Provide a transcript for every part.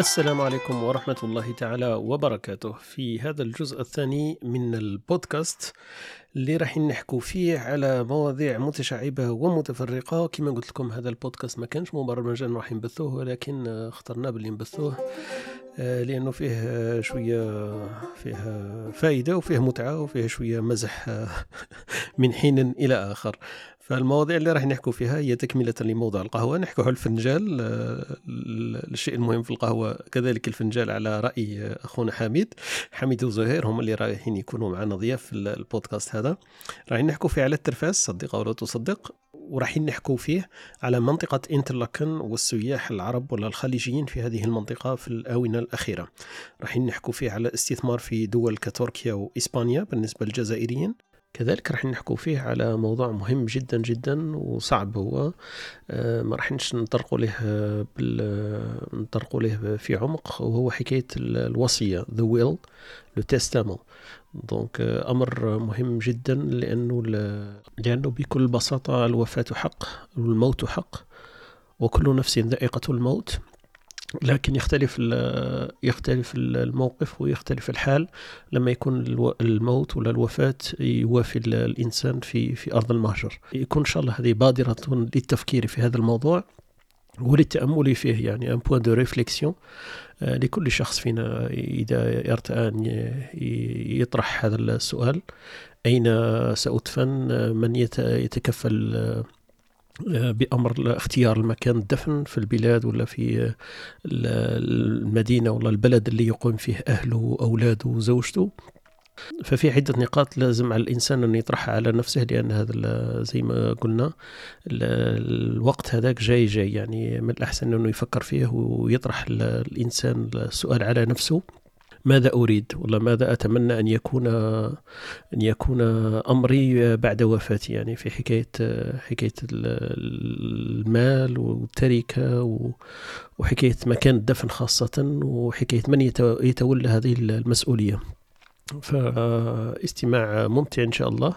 السلام عليكم ورحمة الله تعالى وبركاته. في هذا الجزء الثاني من البودكاست اللي راح نحكوا فيه على مواضيع متشعبة ومتفرقة. كما قلت لكم هذا البودكاست ما كانش مبرمجا راح نبثوه ولكن اخترنا باللي نبثوه آه، لأنه فيه شوية فيه فائدة وفيه متعة وفيه شوية مزح من حين إلى آخر. فالمواضيع اللي راح نحكوا فيها هي تكملة لموضوع القهوة. نحكوا على الفنجال آه، الشيء المهم في القهوة كذلك الفنجال على رأي أخونا حميد. حميد وزهير هم اللي رايحين يكونوا معنا ضياف في البودكاست هذا. راح نحكوا فيه على الترفاس صدق أو لا تصدق وراح نحكوا فيه على منطقة إنترلاكن والسياح العرب ولا الخليجيين في هذه المنطقة في الآونة الأخيرة. راح نحكوا فيه على الاستثمار في دول كتركيا وإسبانيا بالنسبة للجزائريين. كذلك راح نحكوا فيه على موضوع مهم جدا جدا وصعب هو. آه، ما راح نطرقوا له بال... نطرقوا له في عمق. وهو حكاية الوصية the will le testament. دونك أمر مهم جدا لأنه لأنه بكل بساطة الوفاة حق والموت حق وكل نفس ذائقة الموت. لكن يختلف يختلف الموقف ويختلف الحال. لما يكون الموت ولا الوفاة يوافي الإنسان في في أرض المهجر يكون إن شاء الله هذه بادرة للتفكير في هذا الموضوع وللتأمل فيه يعني un point de réflexion لكل شخص فينا إذا ارتأى أن يطرح هذا السؤال. أين سأدفن؟ من يتكفل؟ بأمر اختيار المكان الدفن في البلاد ولا في المدينة ولا البلد اللي يقوم فيه أهله وأولاده وزوجته. ففي عدة نقاط لازم على الإنسان أن يطرحها على نفسه لأن هذا زي ما قلنا الوقت هذاك جاي جاي. يعني من الأحسن أنه يفكر فيه ويطرح الإنسان السؤال على نفسه. ماذا أريد؟ ولا ماذا أتمنى أن يكون أن يكون أمري بعد وفاتي يعني في حكاية حكاية المال والتركة وحكاية مكان الدفن خاصة وحكاية من يتولى هذه المسؤولية. فاستماع ممتع إن شاء الله.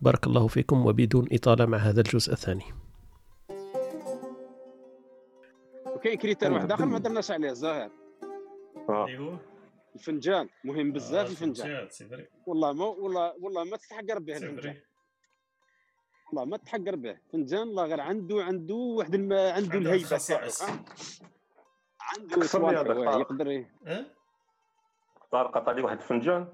بارك الله فيكم وبدون إطالة مع هذا الجزء الثاني. وكاين كريتير واحد آخر ما درناش عليه الظاهر. ايوا الفنجان مهم بزاف الفنجان. والله ما والله والله ما تتحقر به الفنجان. والله ما تتحقر به فنجان الله غير عنده عنده واحد الم... عنده الهيبة عنده يقدر إيه؟ طارق عطى لي واحد الفنجان.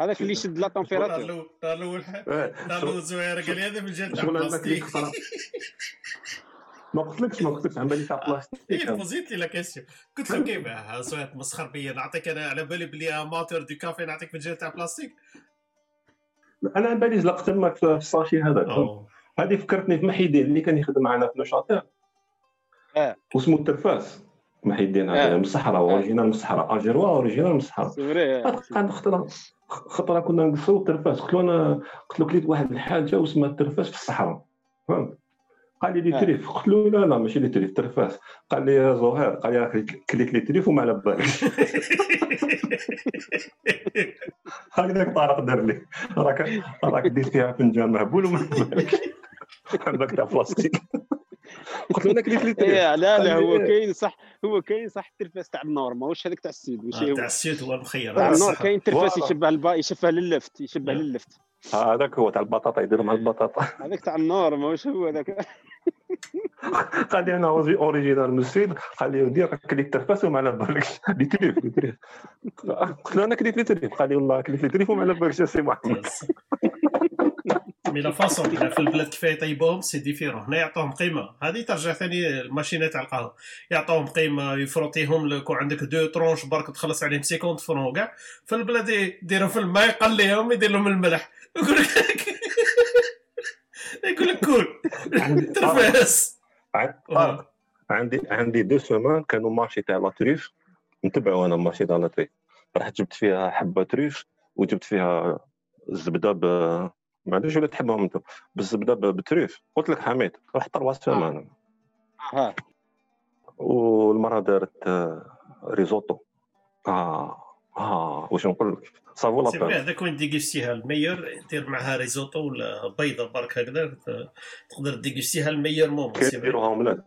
هذاك اللي يشد لا تمبيراتور نهار الأول نهار الأول زهير قال لي هذا تاع بلاستيك. ما قلتلكش ما قلتلكش عمالي تاع بلاستيك. اي بوزيت لي لا كيسيون قلت له كيف زهير تمسخر بيا نعطيك أنا على بالي بلي اماتور دو كافي نعطيك فنجان تاع بلاستيك أنا على بالي زلقت تماك في الساشي هذاك هذه فكرتني في محيدين اللي كان يخدم معنا في نوشاتير آه. واسمه الترفاس محيدين هذا من الصحراء originaire من الصحراء اجيروا originaire من الصحراء قعد خطرة خطرة كنا نقصوا الترفاس قلت له أنا قلت له كليت واحد الحاجة واسمها الترفاس في الصحراء. فهمت؟ قال لي les truffes. قلت له لا لا ماشي les truffes ترفاس قال لي يا زهير قال لي كليت les truffes وما على بالكش هكذاك طارق دار لي. راك راك دير فيها فنجان مهبول وما على بالكش عندك تاع بلاستيك. قلت له أنا كليت لي تريف. لا لا هو كاين صح هو كاين صح الترفاس تاع النور ماهوش هذاك تاع السيد ماشي هو؟ تاع السيد هو المخير. تاع النور كاين ترفاس يشبه البا يشبه للفت يشبه للفت. هذاك هو تاع البطاطا يديروا مع البطاطا. هذاك تاع النور ماهوش هو هذاك؟ قال لي أنا اوريجينال من السويد قال لي ودي راك كليت ترفاس وما على بالكش لي تريف لي تريف. قلت له أنا كليت لي تريف. قال لي والله كليت لي تريف وما على بالكش سي محمد. mais la façon في البلاد كيف يطيبوهم c'est différent هنا يعطوهم قيمة. هذه ترجع ثاني ال machine تاع القهوة. يعطوهم قيمة يفروتيهم لك وعندك deux tranches برك تخلص عليهم 50 francs كاع في البلاد يديروا في الماء يقليهم يدير لهم الملح. يقول لك يقول لك كول ترفاس عندي عندي deux semaines كانوا marché تاع la truffe نتبعوا أنا marché تاع la truffe رحت جبت فيها حبة truffe وجبت فيها الزبده ب ما عنديش ولا تحبهم أنتم بالزبدة ب truffe قلت لك حميد. راح تروا سومان ها والمرة دارت risotto. آه. آه واش نقول لك؟ ça vaut c'est vrai هذاك وين déguster ها ال meilleur دير معها risotto ولا بيضة برك هكذا تقدر déguster ها ال meilleur moment كيديروها اومليت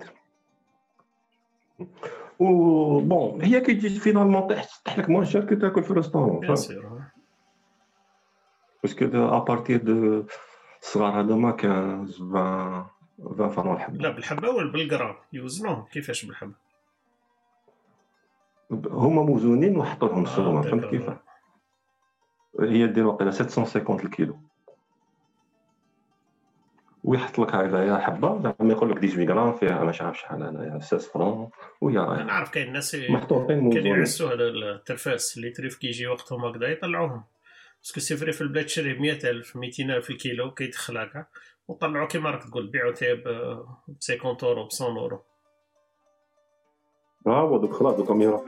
و bon هي كيجي finalement تحت لك moins cher كي تاكل في ال restaurant bien sûr parce que à partir de الصغار هذوما 15 20 20 francs الحبه لا بالحبة ولا بالجرام يوزنوهم كيفاش بالحبة؟ هما موزونين وحطوا لهم السومه فهمت كيف هي دير واقيلا 750 الكيلو. ويحط لك هكذايا حبة زعما يقول لك 18 غرام فيها مش عارف شحال انايا 16 francs وهي أنا نعرف كاين الناس محطوطين كانوا يعسوا هذا الترفاس اللي truffe كيجي وقتهم هكذا يطلعوهم. parce que c'est vrai في البلاد تشري 100000 200000 الكيلو كيدخل هكا وطلعوا كيما راك تقول بيعوا تاع ب 50 اورو ب 100 اورو آه دوك خلاص دوك يروح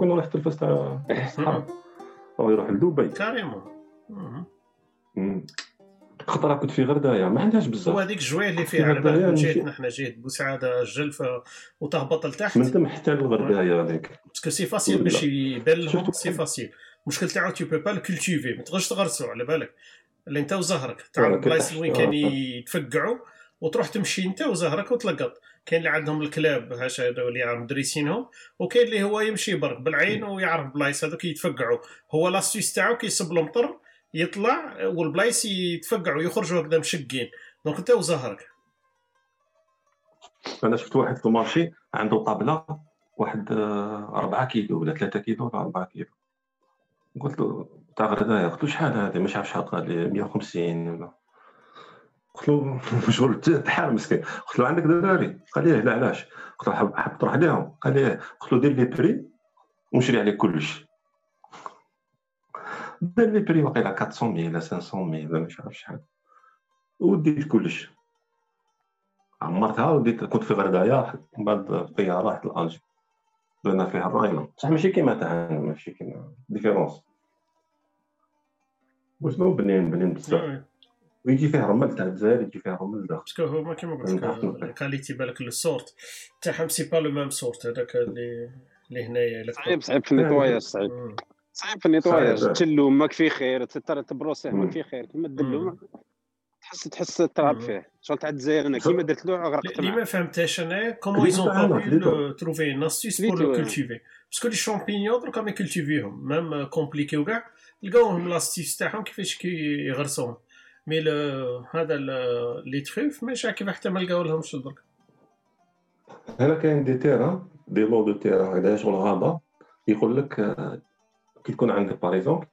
كنا راح التلفاز تاع الصحراء. يروح لدبي. carrément خطره كنت في غردايه ما عندهاش بزاف. هو هذيك الجوية اللي فيها على بالك جهتنا حنا جهه بوسعادة الجلفه وتهبط لتحت. من تم حتى للغردايه هذيك. parce que c'est facile باش يبان لهم c'est facile المشكل تاعو c'est pas cultivé ما تقدرش تغرسو على بالك. اللي انت وزهرك تعرف البلايص وين كان يتفقعوا وتروح تمشي انت وزهرك وتلقط. كاين اللي عندهم الكلاب هاش هذو اللي مدرسينهم وكاين اللي هو يمشي برك بالعين ويعرف بلايص هذوك يتفقعوا هو l'astuce تاعو كيصب المطر يطلع والبلايص يتفقعوا يخرجوا هكذا مشقين. donc انت وزهرك. أنا شفت واحد في ال marché عنده طابلة واحد 4 كيلو ولا 3 كيلو ولا 4 كيلو. قلت له تاع غردايه قلت له شحال هذه؟ مش عارف شحال قال لي 150 ولا قلت له شغل تحال مسكين. قلت له عندك دراري قال لي لا علاش؟ قلت له حاب, تروح لهم قال لي قلت له دير لي prix ونشري عليك كلش. دار لي prix واقيلا 400 ولا 500 ولا مش عارف شحال. وديت كلش. عمرتها وديت كنت في غردايه من بعد الطياره رحت لالجي درنا فيها الراينه بصح ماشي كيما تاع ماشي كيما ديفيرونس وشنو بنين بنين بزاف. ويجي فيه رمل تاع الجزائر يجي فيه رمل داخل باسكو هما كيما قلت لك الكاليتي بالك لو سورت تاعهم سي با لو ميم سورت هذاك اللي اللي هنايا صعيب صعيب في النيطواياج صعيب صعيب في النيطواياج تشلو ماك فيه خير تبروسيه ماك فيه خير كيما دلو تحس تحس تراب فيه شغل تاع الجزائر أنا كيما درت له غرقت اللي ما فهمتهاش أنا comment ils ont pas trouvé une astuce pour le cultiver parce que les champignons دروكا ما ي cultiver هم même compliqué وكاع لقاوهم l'astuce تاعهم كيفاش كيغرسوهم mais هذا les truffes ماشي كيف حتى ما لقاو لهمش درك. هنا كاين des terrains des lots de terrain هذا شغل غابه يقول لك كي تكون عندك par exemple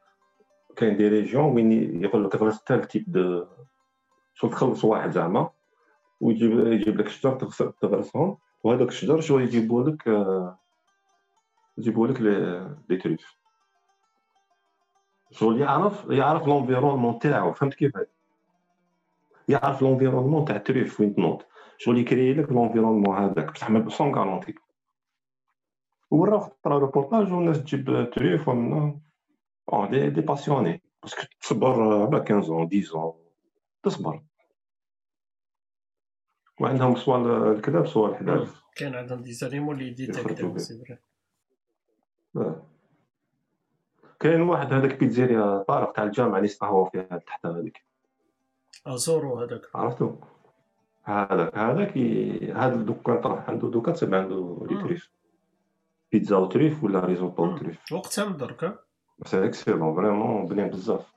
كاين des régions وين يقول لك tel type de شغل تخلص واحد زعما ويجيب يجيب لك شجر تغرسهم. وهذاك الشجر شغل يجيبوا لك يجيبوا لك les truffes شغل يعرف يعرف l'environnement تاعو. فهمت كيف يعرف l'environnement تاع ال truffe وين تنوض. شغل يكري لك l'environnement هذاك. بصح mais sans garantie وراه خطره روبورتاج والناس تجيب truffe ومن des des passionnés parce que تصبر على 15 10 تصبر. وعندهم soit الكلاب soit الحلوف كان عندهم des animaux اللي détecter و c'est vrai كاين واحد هذاك pizzeria طارق تاع الجامعة اللي يستقهوا فيها تحت هذيك. Azzurro هذاك. عرفتو؟ هذاك هذاك هذا الدكان طرح عنده دوكان تسمى عنده les truffes بيتزا و truffe ولا risotto و truffe وقتها من درك. c'est excellent vraiment بنين بزاف.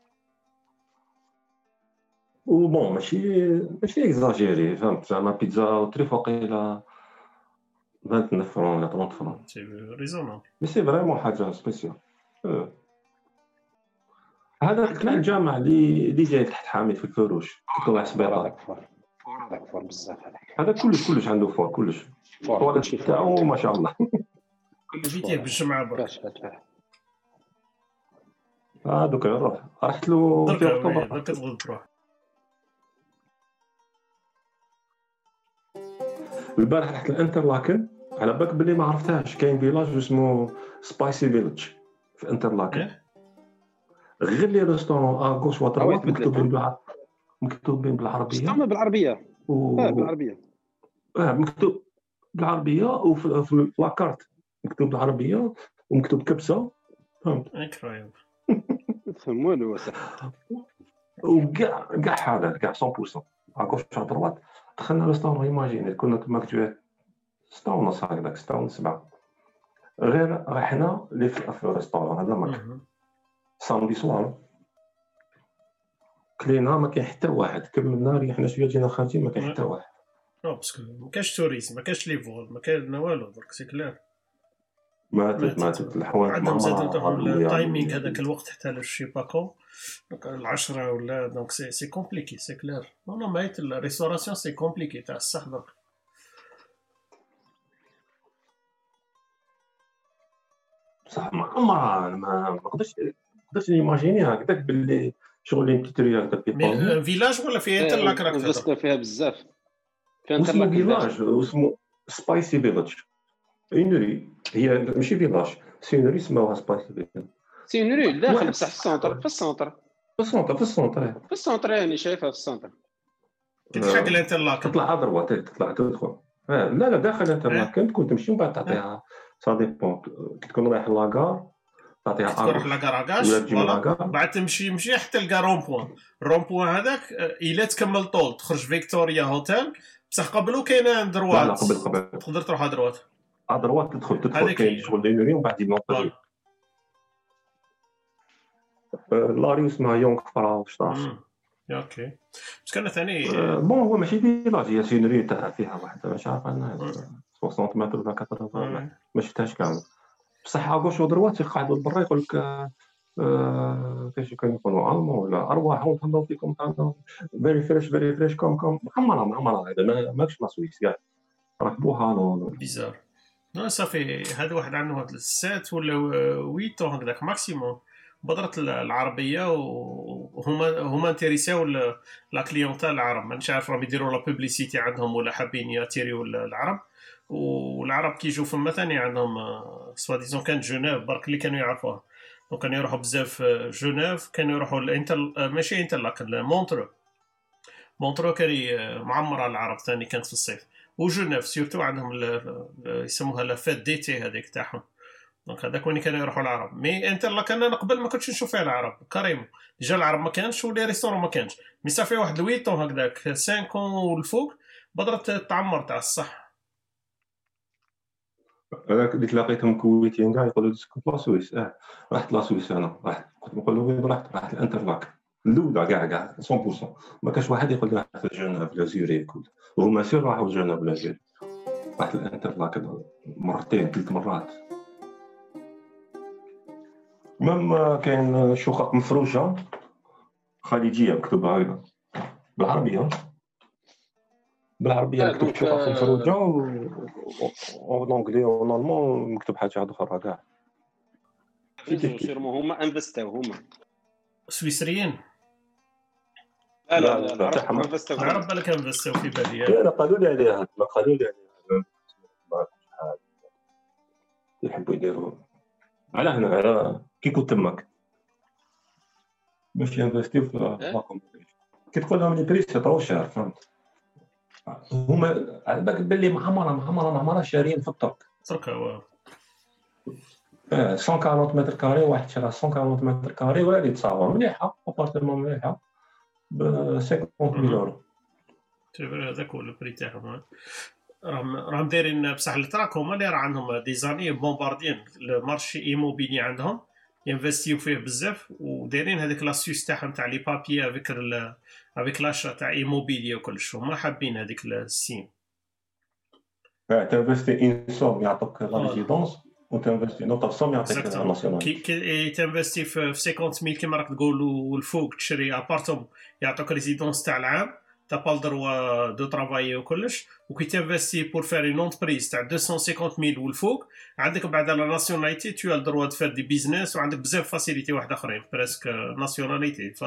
و bon ماشي ماشي إكزاجيري فهمت؟ زعما بيتزا و truffe واقيلا 29 francs ولا 30 francs c'est raisonnable. mais c'est vraiment حاجة spéciale هذا تاع الجامع اللي اللي جاي تحت حامد في الفروش. طلع سبيطار هذاك fort هذاك fort بزاف هذاك هذا كلش كلش عنده four كلش. four تاعو ما شاء الله. جيتيه بالجمعه برك. آه دوك نروح رحت له في أكتوبر. درك تروح البارح رحت الانترلاكن على بالك بلي ما عرفتهاش. كاين village اسمه سبايسي فيلج في انترلاكن غير les restaurants à gauche و à droite مكتوبين بالعربيه مكتوبين بالعربية. restaurants بالعربية. و... آه بالعربية. آه مكتوب بالعربية وفي la carte مكتوب بالعربية ومكتوب كبسة. فهمت؟ incroyable فهم والو وكاع كاع حاضر كاع 100% à gauche و à droite دخلنا restaurant imagine كنا كما كنت ستة ونص هكذاك ستة ونص سبعة. غير رحنا لي في ال restaurant هذا ماك samedi soir كلينا ما كاين حتى واحد. كملنا ريحنا شوية جينا خارجين ما كاين حتى واحد. non parce que ما كاينش tourisme ما كاينش les foules ما كاين والو درك c'est clair. ماتت ماتت. الحوايج عندهم زادوا ال timing هذاك الوقت حتى لشي باكو. العشرة ولا donc c'est c'est compliqué c'est clair. non non métier ال restauration c'est compliqué تاع الصح درك بصح ما عمرها ما نقدرش ما نقدرش نيماجيني هكذاك باللي شغل تيتري هكذا في فيلاج ولا فيها انترلاك راك فيها بزاف. فيها انترلاك فيلاج واسمه سبايسي فيلاج اونري هي ماشي فيلاج سينوري سماوها سبايسي فيلاج سينوري داخل بصح في السونتر في السونتر في السونتر في السونتر في السونتر يعني شايفها في السونتر تتحق الانترلاك تطلع ادروا تطلع تدخل لا لا داخل الانترلاك تكون تمشي من بعد تعطيها. سا ديبون كي تكون رايح لاكار تعطيها تروح لاكاراكاش بعد تمشي مشي حتى لكا رون بوان الرون بوان هذاك إلا تكمل طول تخرج فيكتوريا هوتيل. بصح قبلو كاينة دروات لا قبل قبل. تقدر تروح دروات دروات تدخل تدخل كاين شغل دينوري ومن بعد ينوض لاري اسمها يونغ فرا 16 أوكي. بس كان ثاني. بون هو ماشي فيلاج هي سينري تاع فيها واحد مش عارف أنا 60 متر ولا 80 ما شفتهاش كامل بصح هاكوش ودروات يقعدوا برا يقول لك كيفاش كانوا يقولوا المون ولا ارواحهم تهضروا فيكم فيري فريش فيري فريش كوم كوم. معمره معمره هذا ماكش لا سويس كاع. ركبوها نو بيزار نو صافي هذا واحد عنده سات ولا ويتو هكذاك ماكسيموم بدرت العربية وهما هما intéresser و la clientèle العرب. مانيش عارف راهم يديروا la publicité عندهم ولا حابين ي attirer و العرب. والعرب كيجوا فما ثاني عندهم soi-disant كانت جنيف برك اللي كانوا يعرفوها donc كانوا يروحوا بزاف جنيف كانوا يروحوا الانتر ماشي انتر لكن مونترو. مونترو كان معمرة العرب ثاني كانت في الصيف. وجنيف surtout عندهم يسموها la fête d'été هذيك تاعهم. donc هذاك وين كانوا يروحوا العرب. mais انتر لاك أنا قبل ما كنتش نشوف فيها العرب كريم. déjà العرب ما كانش و les restaurants ما كانش. mais ça fait واحد ال huit ans هكذاك 5 والفوق بدرت تعمر تاع الصح. أنا اللي تلاقيتهم كويتيين كاع يقولوا تسكن في la Suisse آه رحت la Suisse أنا. رحت كنت نقول له وين رحت رحت الأنترلاك. الأولى كاع كاع 100% ما كانش واحد يقول لي رحت لجنيف لا زيوريك وهما sûr راحوا لجنيف لا زيوريك رحت الأنترلاك مرتين ثلاث مرات. même كاين شقق مفروشة خليجية مكتوبة بالعربية. بالعربية مكتوب شقق مفروجه ونونجلي ونورمون مكتوب حاجة أخرى كاع. sûrement هما investir و هما. سويسريين؟ لا لا لا العرب العرب بالك investir و في بالي لا قالوا لي عليها قالوا لي عليها. يحبوا يديروا. على هنا على كي كنت تماك. باش ينفستيو في الرقم كي تقول لهم لي بريس ترو شهر فهمت؟ هما على بالك باللي معمرة معمرة معمرة شاريين في الترك ترك هو 140 متر كاري واحد شرا 140 متر كاري ولا يتصاور مليحه ابارتمون مليحه ب 50 مليون يورو هذاك هو ال prix تاعهم راهم راهم دايرين بصح التراك هما اللي راه عندهم des années bombarder ين ال marché immobilier عندهم ي investir و فيه بزاف ودايرين هذيك l'astuce تاعهم تاع les papiers avec avec l'achat تاع immobilier وكلش هما حابين هذيك ال somme ت investir une somme يعطوك la résidence و ت investir une autre somme يعطيك nationalité كي ت investir في 50000 كيما راك تقول والفوق تشري appartement يعطوك résidence تاع العام t'as pas le droit de travailler وكلش وكي ت investir pour faire une entreprise تاع 250000 والفوق عندك بعد la nationalité t'as le droit faire des business وعندك بزاف facilités واحد آخرين. presque nationalité ف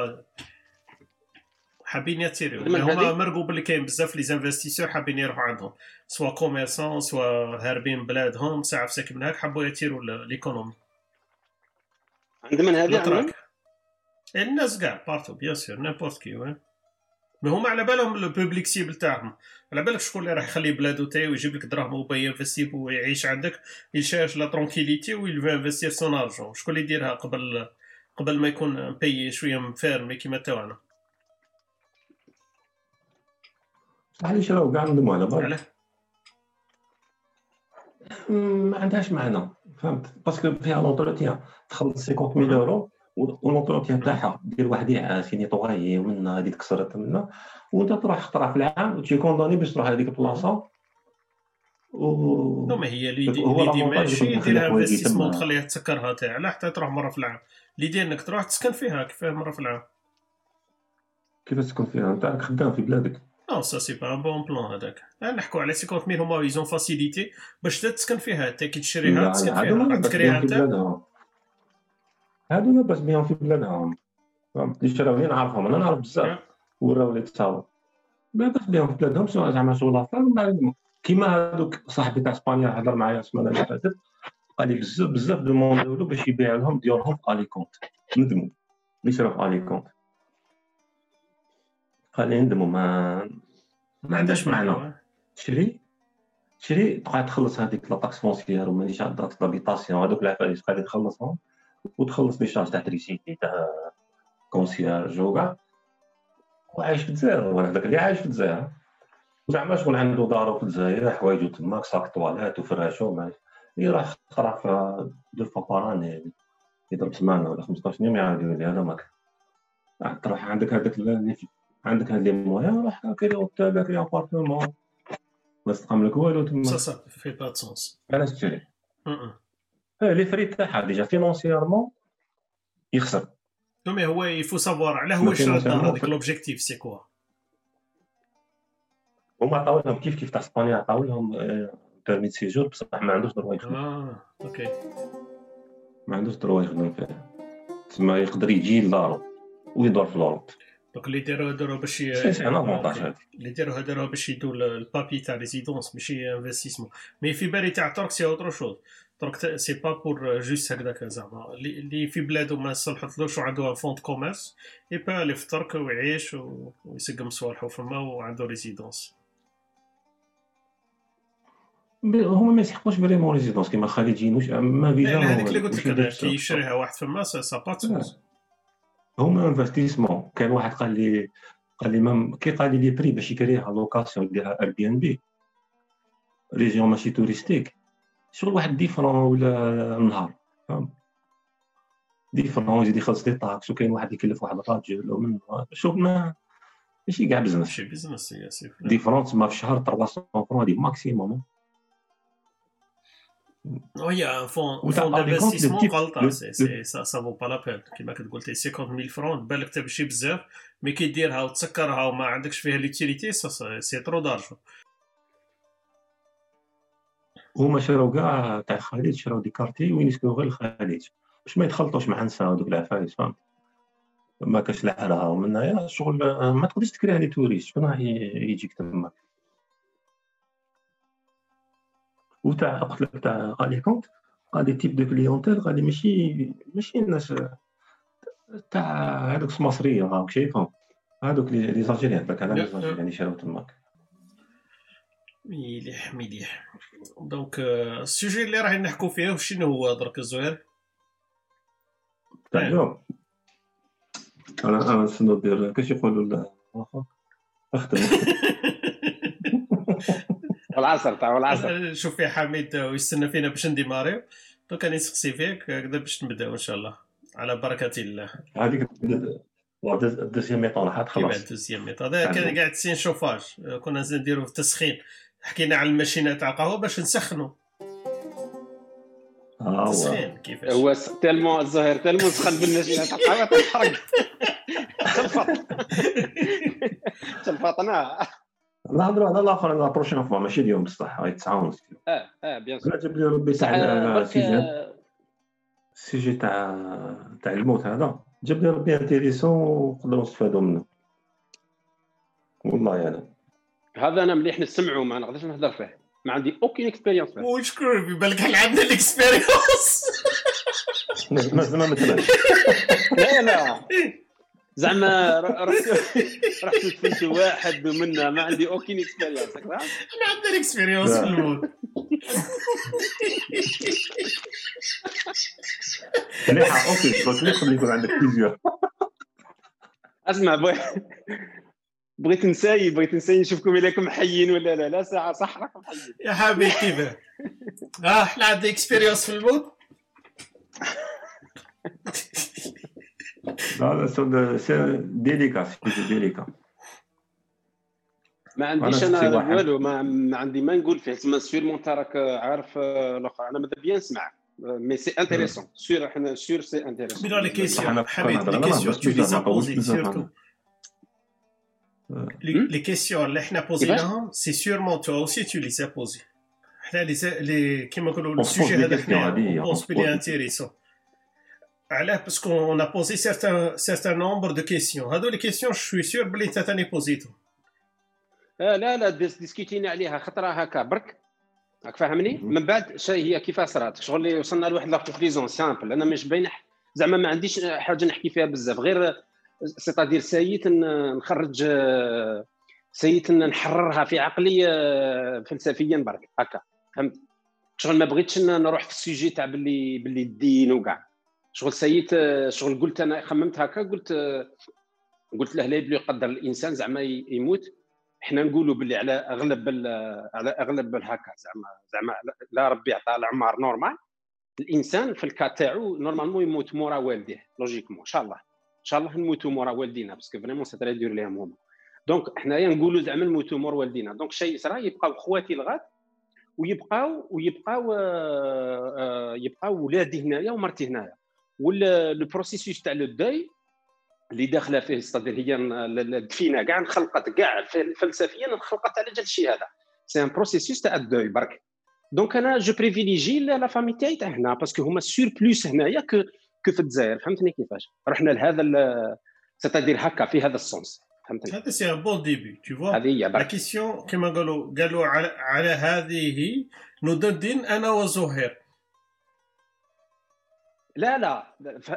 حابين ي attirer و هما مرقوا باللي كاين بزاف les investisseurs حابين يروحوا عندهم. soit commerçants soit هاربين بلادهم ساعة في ساكن هناك حبوا ي attirer وا l'économie من هذه الناس كاع partout bien sûr n'importe qui وين mais هما على بالهم le public cible تاعهم على بالك شكون اللي راح يخلي بلادو تاعي ويجيب لك دراهم وبا ي investir ويعيش عندك ي chercher la tranquillité و il investir son argent. شكون اللي يديرها قبل قبل ما يكون pays شوية م fermé كيما تاعنا علاش راهو كاع نضمو على بالك ما عندهاش معنى. فهمت؟ باسكو فيها لونتروتيان تخلص 50000 يورو ولونتروتيان تاعها دير واحد يعاس نيطوايي ومن هذه تكسرت منا وانت تروح خطره في العام وتجي كوندوني باش تروح هذيك البلاصه و ما هي ليدي ماشي ديرها انفستيسمون تخليها تسكرها تاع لا حتى تروح مرة في العام. ليدي انك تروح تسكن فيها كيفاه مرة في العام. كيف تسكن فيها؟ انت خدام في بلادك. non ça c'est pas un bon plan هذاك. نحكوا على 50 mille هما ils ont facilité باش تسكن فيها. انت كي تشريها تسكن فيها. تكريها انت. هادو لاباس بهم في بلادهم. اللي شراو نعرفهم أنا نعرف بزاف. وراو لي تصاور لاباس بهم في بلادهم زعما شغل affaire كيما هذوك صاحبي تاع إسبانيا هضر معايا السمانه اللي فاتت قال لي بزاف بزاف demandaw له باش يبيع لهم ديورهم في Alicante ندموا اللي شراو في Alicante قال لي ندموا ما ما عندهاش معنى. شري؟ شري تبقى تخلص هذيك la taxe foncière وما ديش taxe d'habitation هذوك العفايس قاعد تخلصهم. وتخلص les charges تاع tricité تاع concierge وكاع وعايش في الجزائر وأنا هذاك اللي عايش في الجزائر زعما شغل عنده دارو في الجزائر حوايجو تماك sac toilette وفراشو ما يروح يقرا في deux fois par an يضرب سمانه ولا 15 يوم يعاود يولي هذا ماك تروح عندك هذاك عندك هاد les moyens روح كري اوتيل كري appartement ما استقام لك والو تما سا سا في با سونس علاش تشري لي فري تاعها déjà financièrement يخسر mais هو il faut savoir علاه هو شرا الدار هذاك l'objectif c'est quoi هما عطاو لهم كيف كيف تاع اسبانيا عطاو لهم permis séjour بصح ما عندوش droit يخدم آه okay ما عندوش droit يخدم فيه تسمى يقدر يجي لدارو ويدور في l'Europe donc اللي داروا هادو باش اللي داروا هادو باش يدو ال papier تاع résidence ماشي investissement mais في بالي تاع ترك c'est autre chose ترك c'est pas pour juste هكذاك زعما اللي في بلادو ما صلحتلوش وعنده vente commerce يبقى اللي في ترك ويعيش ويسقم صوالحو فما وعنده résidence هما ما يسحقوش vraiment résidence كيما جينوش ما فيزا هذيك اللي قلت لك كي يشريها واحد فما سا با هما investissement كان واحد قال لي قال لي même كي قال لي les prix باش يكريها location يديرها Airbnb région ماشي touristique شغل واحد différent ولا نهار فهم ديفرون يزيد يخلص لي طاكس وكاين واحد يكلف واحد الراجل ومن شوف ما ماشي كاع بزنس ماشي بزنس يا سي ديفرون تسمى في الشهر 300 فرون هذه ماكسيموم هي فون فون دانفستيسمون غلطه سا سا فو با لا بين كيما كتقول تي 50000 فرون بالك حتى ماشي بزاف مي كي ديرها وتسكرها وما عندكش فيها ليتيليتي سي ترو دارجون هما شراو كاع تاع الخليج شراو دي كارتي وين يسكنوا غير الخليج. باش ما يتخلطوش مع نساء ودوك العفايس فهمت؟ ما كاش لحالها ومن هنايا شغل ما تقدرش تكريها لي توريست شكون راح يجيك تماك وتاع قلت لك تاع قال لي كونت لي تيب دو كليونتيل لي ماشي ماشي الناس تاع هذوك المصريين راك شايفهم هذوك لي زالجيريان بالك أنا لي زالجيريان اللي شراو تماك. مليح مليح. دونك السوجي اللي راح نحكوا فيه شنو هو درك الزهير؟ تاع اليوم أنا أنا نستنى ندير كاش يقولوا اخدم والعصر تاع والعصر. شوف في حميد ويستنى فينا باش نديماريو دونك راني نسقسي فيك هكذا باش نبداو إن شاء الله. على بركة الله. هذيك الدوزيام ميطون راحت خلاص. الدوزيام ميطون هذا كان قاعد تسين شوفاج. كنا نديرو في التسخين. حكينا على الماشينه تاع القهوة باش نسخنوا آه تسخين كيفاش؟ هو تالمون الزهير تالمون سخن بالماشينه تاع القهوة تنحرق تلفط. تلفطنا. نهضروا على الآخر لا بروشين فوا ماشي اليوم بصح. هاي تسعة آه آه بيان سور جاب لي ربي تاع السيجي تاع تاع الموت هذا. جاب لي ربي intéressant ونقدروا نستفادوا منه. والله أنا هذا أنا مليح نسمعه ما نقدرش نهضر فيه. ما عندي aucune expérience فيه وشكون في بالك حنا عندنا ال expérience ما لا لا. زعما رحت رحت تفلت واحد منا ما عندي aucune expérience إحنا عندنا expérience في الموت مليحه أوكي قلت لك يكون عندك بليزيور أسمع بغيت نساي بغيت نساي نشوفكم إلا راكم حيين ولا لا لا ساعة صح راكم حيين. يا حبيبي كيفاه آه إحنا عندنا اكسبيريونس في الموت. لا سي ديليكا سي ديليكا. ما عنديش أنا والو ما, ما عندي ما نقول فيه. تما سير انت راك عارف الآخر أنا ماذا بيان نسمع. mais c'est intéressant sûr إحنا sûr c'est intéressant mais les questions les questions tu les poses surtout les questions اللي حنا بوزيناهم سي سيرمون تو اوسي تو لي بوزي حنا لي كيما نقولوا ال sujet هذا حنا pense بلي intéressant علاه parce que on a posé certain certain nombre de questions هادو les questions je suis sûr بلي انت ثاني بوزيتهم آه لا لا discuté نا عليها خطره هكا برك راك فاهمني من بعد شي هي كيفاش صرات شغل اللي وصلنا لواحد la conclusion simple أنا مش باين زعما ما عنديش حاجة نحكي فيها بزاف غير c'est-à-dire سيت نخرج سيت نحررها في عقلي آه، فلسفيا برك. هكا. فهمت؟ شغل ما بغيتش نروح في ال sujet تاع باللي باللي الدين وكاع. شغل سيت آه، شغل قلت أنا خممت هكا قلت آه، قلت له لا يقدر الإنسان زعما يموت. حنا نقولوا باللي على أغلب على أغلب هكا زعما زعما إلا ربي عطاه العمر normal. الإنسان في ال cas تاعو normalement يموت مورا والديه logiquement إن شاء الله. شاء الله نموتوا مورا والدينا parce que vraiment c'est très dur ليهم هما. donc حنايا نقولوا زعما نموتوا مور والدينا. donc شيء صرا يبقاو خواتي الغاد ويبقاو ويبقاو آه، يبقاو ولادي هنايا ومرتي هنايا. le تاع le deuil اللي داخله فيه c'est-à-dire هي الدفينه كاع انخلقت كاع فلسفيا انخلقت على جال الشيء هذا. c'est un processus تاع ال deuil برك. donc أنا je privilégie la famille تاعي تاع هنا parce que هما sur place هنايا que que في الجزائر فهمتني كيفاش؟ رحنا لهذا c'est-à-dire هكا في هذا ال sens فهمتني؟ هذا c'est bon début tu vois هذه هي la question كيما قالوا قالوا على, على هذه ندور الدين أنا وزهير لا لا.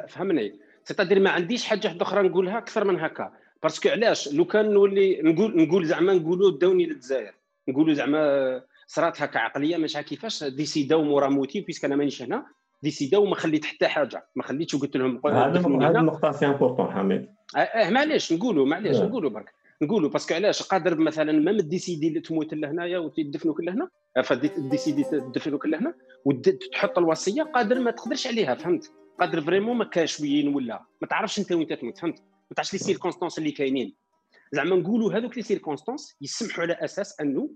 فهمني. c'est-à-dire ما عنديش حاجة أخرى نقولها أكثر من هكا. parce que علاش؟ لو كان نولي نقول نقول زعما نقولوا داوني للجزائر. نقولوا زعما صرات هكا عقلية مش كيفاش. ديسيداو مورا موتي puisque أنا مانيش هنا. ديسيداو وما خليت حتى حاجة. ما خليتش وقلت لهم هذه النقطة c'est important حميد. آه, آه، معليش نقولوا معليش نقولوا برك. نقولوا parce que علاش؟ قادر مثلا ما décidé تموت لهنايا وتدفنوا كلهنا ف décidé تدفنوا كلهنا وتحط الوصية قادر ما تقدرش عليها فهمت؟ قادر vraiment ما كاش وين ولا. ما تعرفش انت وين تموت فهمت؟ ما تعرفش les circonstances اللي كاينين. زعما نقولوا هذوك les circonstances يسمحوا على أساس أنه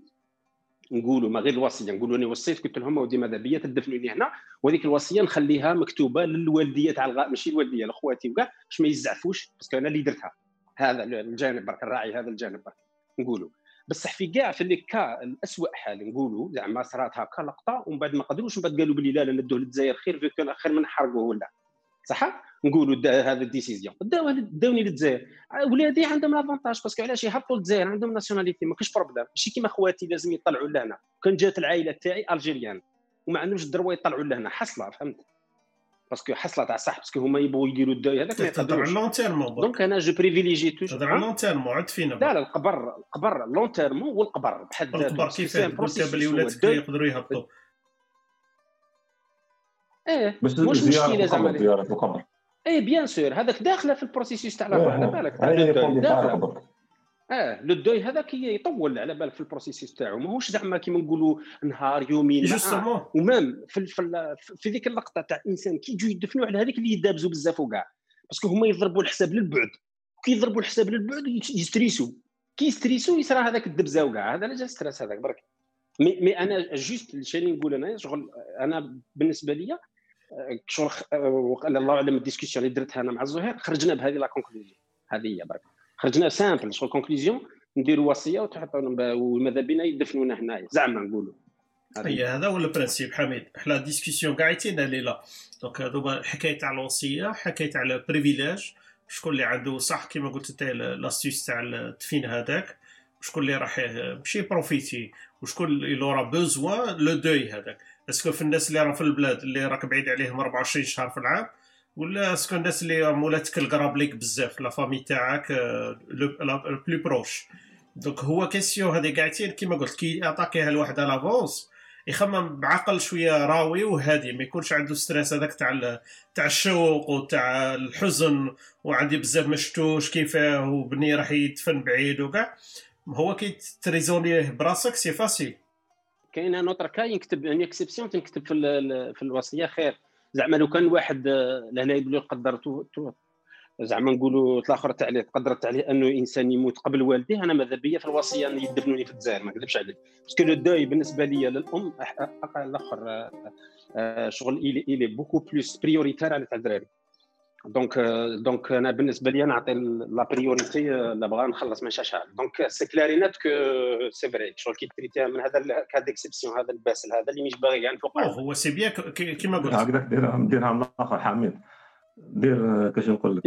نقولوا ما غير الوصية نقولوا أنا وصيت قلت لهم ودي ماذا بيا تدفنوني هنا؟ وهذيك الوصية نخليها مكتوبة للوالدية تاع الغاد ماشي الوالدية لاخواتي وكاع باش ما يزعفوش parce que أنا اللي درتها. هذا الجانب برك الراعي هذا الجانب برك نقولوا. بصح في كاع في cas الاسوء حال نقولوا زعما صرات هكا لقطة ومن بعد ما قدروش من بعد قالوا بلي لا لا ندوه للجزائر خير خير من نحرقوه ولا. صح؟ نقولوا هذا ال décision. داوني للجزائر. ولادي عندهم l'avantage parce que علاش؟ يهبطوا للجزائر عندهم nationalité ما كاينش problème ماشي كيما خواتي لازم يطلعوا لهنا. كان جات العائلة تاعي algérienne وما عندهمش ال droit يطلعوا لهنا. حصلة فهمت؟ parce que حصلة تاع صح parce que هما يبغوا يديروا ال deuil هذاك ما يقدروش. l'en terrement donc أنا je privilégie توش تهضر l'enterrement عاد فينا. لا لا القبر القبر l'enterrement والقبر بحد ذاته القبر كيفاه قلت بلي ولادك يقدروا يهبطوا. إيه. مش مشكلة زعما. زيارة القبر. اي bien sûr هذاك داخله في ال processus تاع الافراح على بالك آه le deuil هذاك يطول على بالك في ال processus تاعو ماهوش زعما كيما نقولوا نهار يومين آه. و même في, في, في ذيك اللقطة تاع الانسان كي يجوا يدفنوا على هذيك اللي يدابزوا بزاف وكاع parce que هما يضربوا الحساب للبعد. كي يضربوا الحساب للبعد يستريسوا. كي يستريسوا يصرى هذاك الدبزة وكاع هذا علاش stress هذاك برك. مي, مي أنا juste اللي نقول أنا شغل أنا بالنسبة لي شغل الله اعلم ال discussion اللي درتها أنا مع الزهير خرجنا بهذه la conclusion هذه هي برك. خرجنا simple شغل conclusion نديروا وصية وتحطوا وماذا بينا يدفنونا هنايا. زعما نقولوا هي. هذا هو ال principe حميد. حنا discussion كاع عيتينا ليله دونك هذوما حكاية تاع الوصية حكاية تاع البريفيليج شكون اللي عنده صح كما قلت أنت لاستيس تاع التدفين هذاك. شكون اللي راح ماشي بروفيتي وشكون اللي لورا بوزوا لو دوي هذاك. اسكو في الناس اللي راهم في البلاد اللي راك بعيد عليهم 24 شهر في العام ولا اسكو الناس اللي مولاتك القراب ليك بزاف لا فامي تاعك لو بلو بروش دونك هو كيسيون هذه قاعدين كيما قلت كي اتاكيها الواحد لافونس يخمم بعقل شوية راوي وهادي ما يكونش عنده stress هذاك تاع تاع ال choc وتاع الحزن وعندي بزاف ما شفتوش كيفاه وبني راح يدفن بعيد وكاع. هو كي تريزونيه براسك c'est facile كاين un autre cas يكتب une exception تنكتب في في الوصية. خير زعما لو كان واحد لهنا يقول قدر زعما نقولوا الآخر تاع تقدرت عليه أنه إنسان يموت قبل والديه أنا ماذا بيا في الوصية يدفنوني في الجزائر؟ ما نكذبش عليك. باسكو لو دوي بالنسبة لي للأم الآخر شغل الي بوكو بلوس بريوريتير على تاع الدراري دونك دونك أنا بالنسبة لي نعطي لا بريوريتي لا بغا نخلص من شاشة دونك سي كلارينات كو سي فري شغل كي تريتيها من هذا كاد اكسبسيون هذا الباسل هذا اللي مش باغي يعني فوق. هو سي بيان كيما قلت. هكذاك ديرها ديرها من الآخر حميد دير كاش نقول لك؟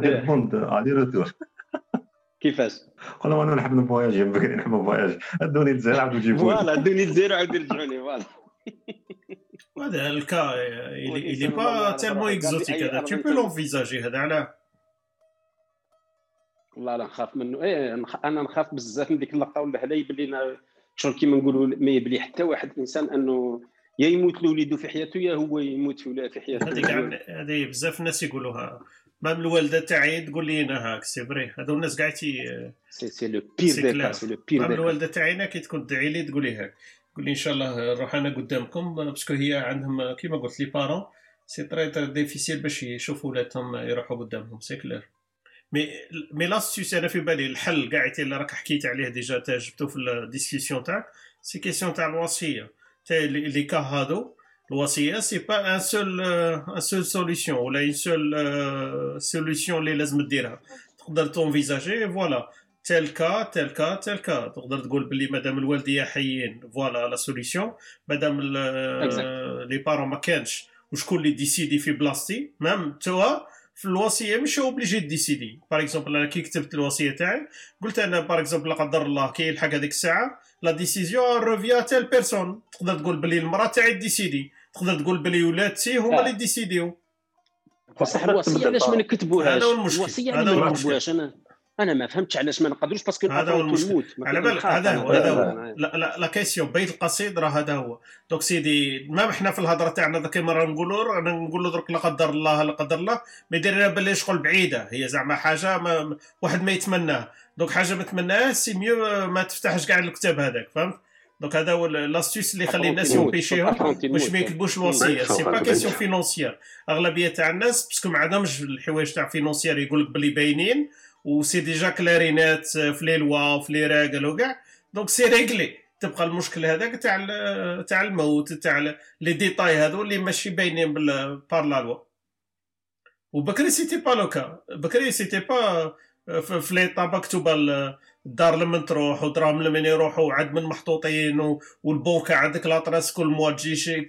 دير بوند دير روتور كيفاش؟ قول أنا نحب نفواياجي بكري نحب نفواياجي ادوني الجزائر عاودوا جيبوني voilà ادوني الجزائر عاودوا يرجعوني voilà. هذا ال cas il est pas tellement exotique هذا. tu peux l'envisager هذا؟ علاه. والله لا نخاف منه. إيه أنا نخاف بزاف من ديك اللقطة ولا هلا يبلي شغل كيما نقولوا ما يبلي حتى واحد إنسان أنه يا يموت لوليدو في حياته يا هو يموت في حياته. هذيك هذه بزاف الناس يقولوها. même الوالده تاعي تقول لي أنا هاك c'est vrai. هذو الناس كاع تي c'est c'est le pire c'est le pire même الوالده تاعي كي تكون تدعي لي تقول لي هاك. قول لي إن شاء الله نروح أنا قدامكم parce que هي عندهم كيما قلت لي parents c'est très très difficile باش يشوفوا ولادهم يروحوا قدامهم c'est clair mais mais l'astuce أنا في بالي الحل كاع اللي راك حكيت عليه déjà جبتو في ال discussion تاعك c'est question تاع الوصية. تاع les cas هادو الوصية c'est pas un seul une seule solution ولا une seule solution اللي لازم ديرها تقدر t'envisager voilà tel cas tel cas تقدر تقول باللي مادام الوالدية حيين voilà la solution مادام les parents ما كانش وشكون اللي décider في بلاصتي؟ même toi في الوصية مش obligé décider par exemple أنا كي كتبت الوصية تاعي قلت أنا par exemple لا قدر الله كي يلحق هذيك الساعة la décision revient à telle personne تقدر تقول بلي المرأة تاعي décider تقدر تقول بلي ولادتي هما اللي décider يو بصح الوصية علاش ما نكتبوهاش؟ هذا هو المشكل الوصية علاش ما نكتبوهاش؟ أنا أنا ما فهمتش علاش ما نقدروش parce que هذا هو المشكل على بالك هذا هو هذا هو. لا لا la question بيت القصيد راه هذا هو. donc سيدي ما إحنا في الهضرة تاعنا ذاك مره نقولوا أنا نقول له درك لا قدر الله لا قدر الله ما يدير لنا باللي شغل بعيدة. هي زعما حاجة ما واحد ما يتمناه donc حاجة ما تمناهاش c'est mieux ما تفتحش كاع الكتاب هذاك فهمت؟ donc هذا هو l'astuce اللي يخلي الناس يempêcher هم باش ما يكتبوش الوصية. c'est pas question financière أغلبية تاع الناس parce que ما عندهمش الحوايج تاع financière يقول لك بلي باينين. و c'est déjà كلارينات في لي لوا في لي راجل وكاع donc c'est réglé تبقى المشكل هذاك تاع تاع الموت تاع les détails هذو اللي ماشي باينين par la loi وبكري c'était pas le cas بكري c'était pas في l'état مكتوبه الدار لمن تروح ودراهم لمن يروحوا عاد من محطوطين والبنكه عندك la trace كل mois تجي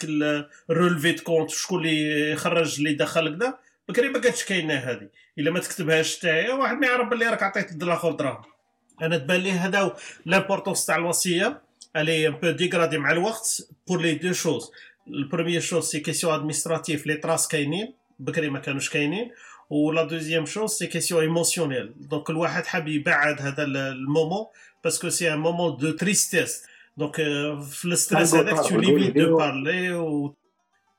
relevé compte شكون اللي يخرج اللي دخل كذا بكري ما كانتش كاينة هذه؟ إلا ما تكتبهاش حتى واحد ما يعرف باللي راك عطيت الآخر دراهم أنا تبان لي هذا l'importance تاع الوصيه الي un peu dégradée مع الوقت pour les deux choses ال première chose c'est question administrative les traces كاينين بكري ما كانوش كاينين ولا دوزيام شوز سي كيسيون ايموسيونيل دونك الواحد حاب يبعد هذا المومون باسكو سي ان مومون دو تريستيس دونك في الستريس هذاك تو ليميت دو بارلي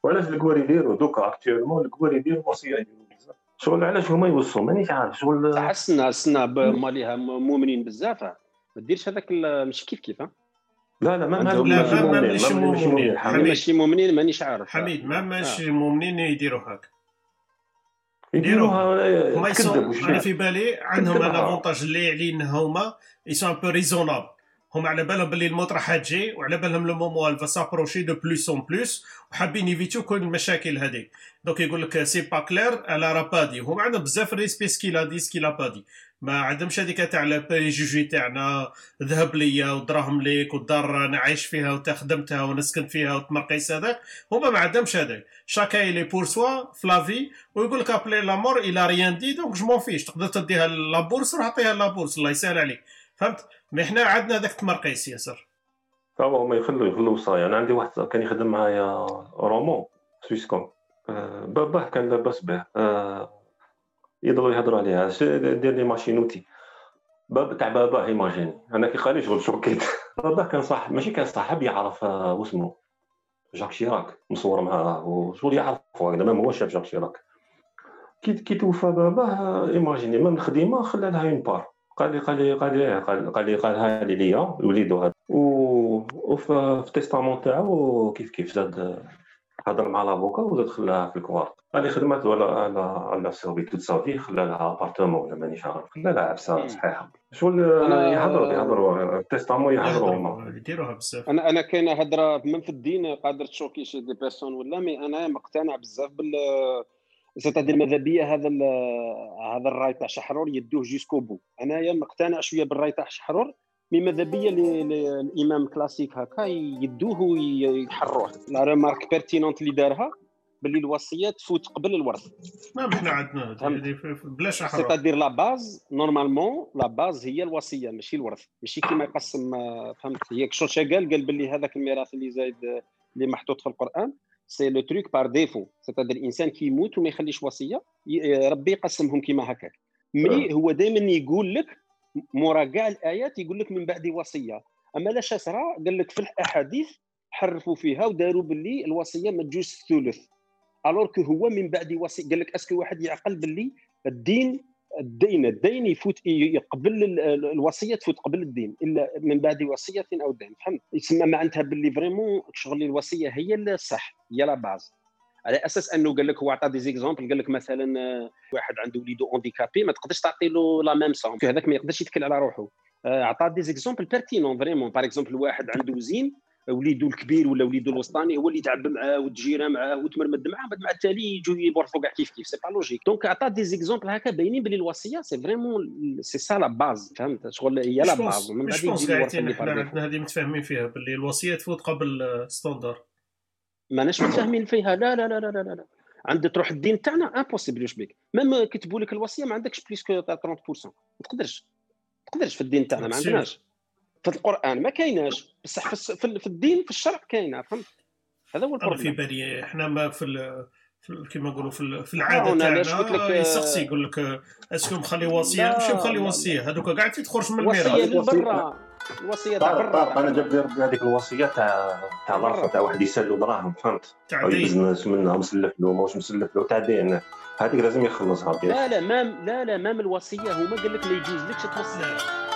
وعلاش الكوار يديروا دوكا اكتيرمون الكوار يديروا وصيه شغل علاش هما يوصوا مانيش عارف. شغل صح السنة السنة ماليها مؤمنين بزاف. ما ديرش هذاك مش كيف كيف لا لا ما ما ماشي مؤمنين. ماشي مؤمنين مانيش عارف. حميد ما ماشي مؤمنين يديروا هكا يديروها هما أنا في بالي عندهم الأفونتاج اللي علينا هما يسون ان بو ريزونابل هما على بالهم باللي الموت راح تجي وعلى بالهم لو مومون ألفا سابروشي دو بلوس أون بلوس وحابين يفيتو كل المشاكل هذيك دونك يقول لك سي با كلير ألا راه با دي. هما عندهم بزاف ريسبي سكيلا دي سكيلا با دي. ما عندهمش هذيك تاع البريجوجي تاعنا ذهب ليا ودراهم ليك والدار أنا عايش فيها وتخدمتها ونسكن فيها وتمرقيس هذاك. هما ما عندهمش هذاك. شاكا لي بور سوا فلافي ويقول لك ابلي لامور إلى ريان دي دونك جو فيش تقدر تديها لابورس روح عطيها لابورس الله يسهل عليك. فهمت؟ مي حنا عندنا هذاك التمرقيس ياسر. هو هما يخلوا يخلوا وصايا. أنا عندي واحد كان يخدم معايا رومون سويسكوم. باباه كان لاباس به. أه يضلوا يهضروا عليها. دير لي ماشين أوتي. باب تاع باباه إيماجيني. أنا كي قال شغل شوكيت باباه كان صاحب ماشي كان صاحب يعرف واسمو جاك شيراك مصور معاه. وشغل يعرفه هكذا ما هو شاف جاك شيراك. كي كي توفى باباه إيماجيني. من الخديمة خلى لها اون بار قال لي قال لي قال لي قال لي قالها لي ليا. وليدو هذا. وفي التيستامون تاعو كيف كيف زاد هضر مع لافوكا وزاد خلاها في الكوارت. اللي خدمات ولا على على سيرفي توت سافي خلا لها ابارتومون ولا مانيش عارف. خلا لها عفسه صحيحة. شغل يهضروا يهضروا. التيستامون يهضروا يديروها بزاف. أنا أنا كاينة هضرة من في الدين قادر تchoquer شي des personnes ولا mais أنا مقتنع بزاف بال c'est-à-dire ماذا بيا هذا هذا الراي تاع شحرور يدوه jusqu'au bout. أنايا مقتنع شوية بالراي تاع شحرور mais ماذا بيا الإمام كلاسيك هكا يدوه ويحروه la remarque pertinente اللي دارها باللي الوصية تفوت قبل الورث. ما إحنا عندنا بلا شحرور. c'est-à-dire la base normalement la base هي الوصية ماشي الورث. ماشي كيما يقسم فهمت؟ هي كشوشا قال قال باللي هذاك الميراث اللي زايد اللي محطوط في القرآن. سي لو تروك بار ديفو سيتادير الانسان كي يموت وما يخليش وصية ربي يقسمهم كيما هكاك. مي هو دائما يقول لك مورا كاع الآيات يقول لك من بعد وصية. أما لا صرا قال لك في الأحاديث حرفوا فيها وداروا باللي الوصية ما تجوز الثلث الور كو هو من بعد وصيه قال لك أسكو واحد يعقل باللي الدين الدين الدين يفوت قبل الوصية تفوت قبل الدين إلا من بعد وصية أو دين فهمت؟ يسمى معناتها باللي vraiment شغل الوصية هي الصح هي la base على أساس أنه قال لك هو عطى des exemples قال لك مثلا واحد عنده وليدو handicapé ما تقدرش تعطي له la même somme هذاك ما يقدرش يتكل على روحه. عطى des exemples pertinents vraiment. par exemple واحد عنده زين وليدو الكبير ولا وليدو الوسطاني هو اللي تعب معاه وتجيره معاه وتمرمد معاه بعد مع التالي يجوا يبورفوا كاع كيف كيف c'est pas logique. donc عطى des exemples هكا باينين بلي الوصية c'est vraiment c'est ça la base فهمت؟ شغل هي la base من بعد يجي عندنا هذه متفاهمين فيها باللي الوصية تفوت قبل c'est-à-dire ماناش متفاهمين فيها لا لا لا لا لا, لا. عند تروح الدين تاعنا impossible واش بيك؟ même كتبوا لك الوصية ما عندكش plus que 30% ما تقدرش. ما تقدرش في الدين تاعنا ما عندناش. في القرآن ما كايناش. بصح في, في الدين في الشرع كاينة فهمت؟ هذا هو ال problème في بالي إحنا ما في كيما نقولوا في, في العادة تاعنا يسقسي يقول لك est-ce que مخلي وصية ماشي مخلي وصية. هذوك كاع تخرج من الميراث. وصيه برا. الوصيه تاع برا. أنا جاب لي ربي هذيك الوصية تاع تاع الأرض تاع واحد يسال له دراهم فهمت؟ تاع business منها مسلف له ماهوش مسلف له تاع دين. هذيك لازم يخلصها لا لا ما لا لا ما من الوصيه هما قال لك ما يجوز لكش توصي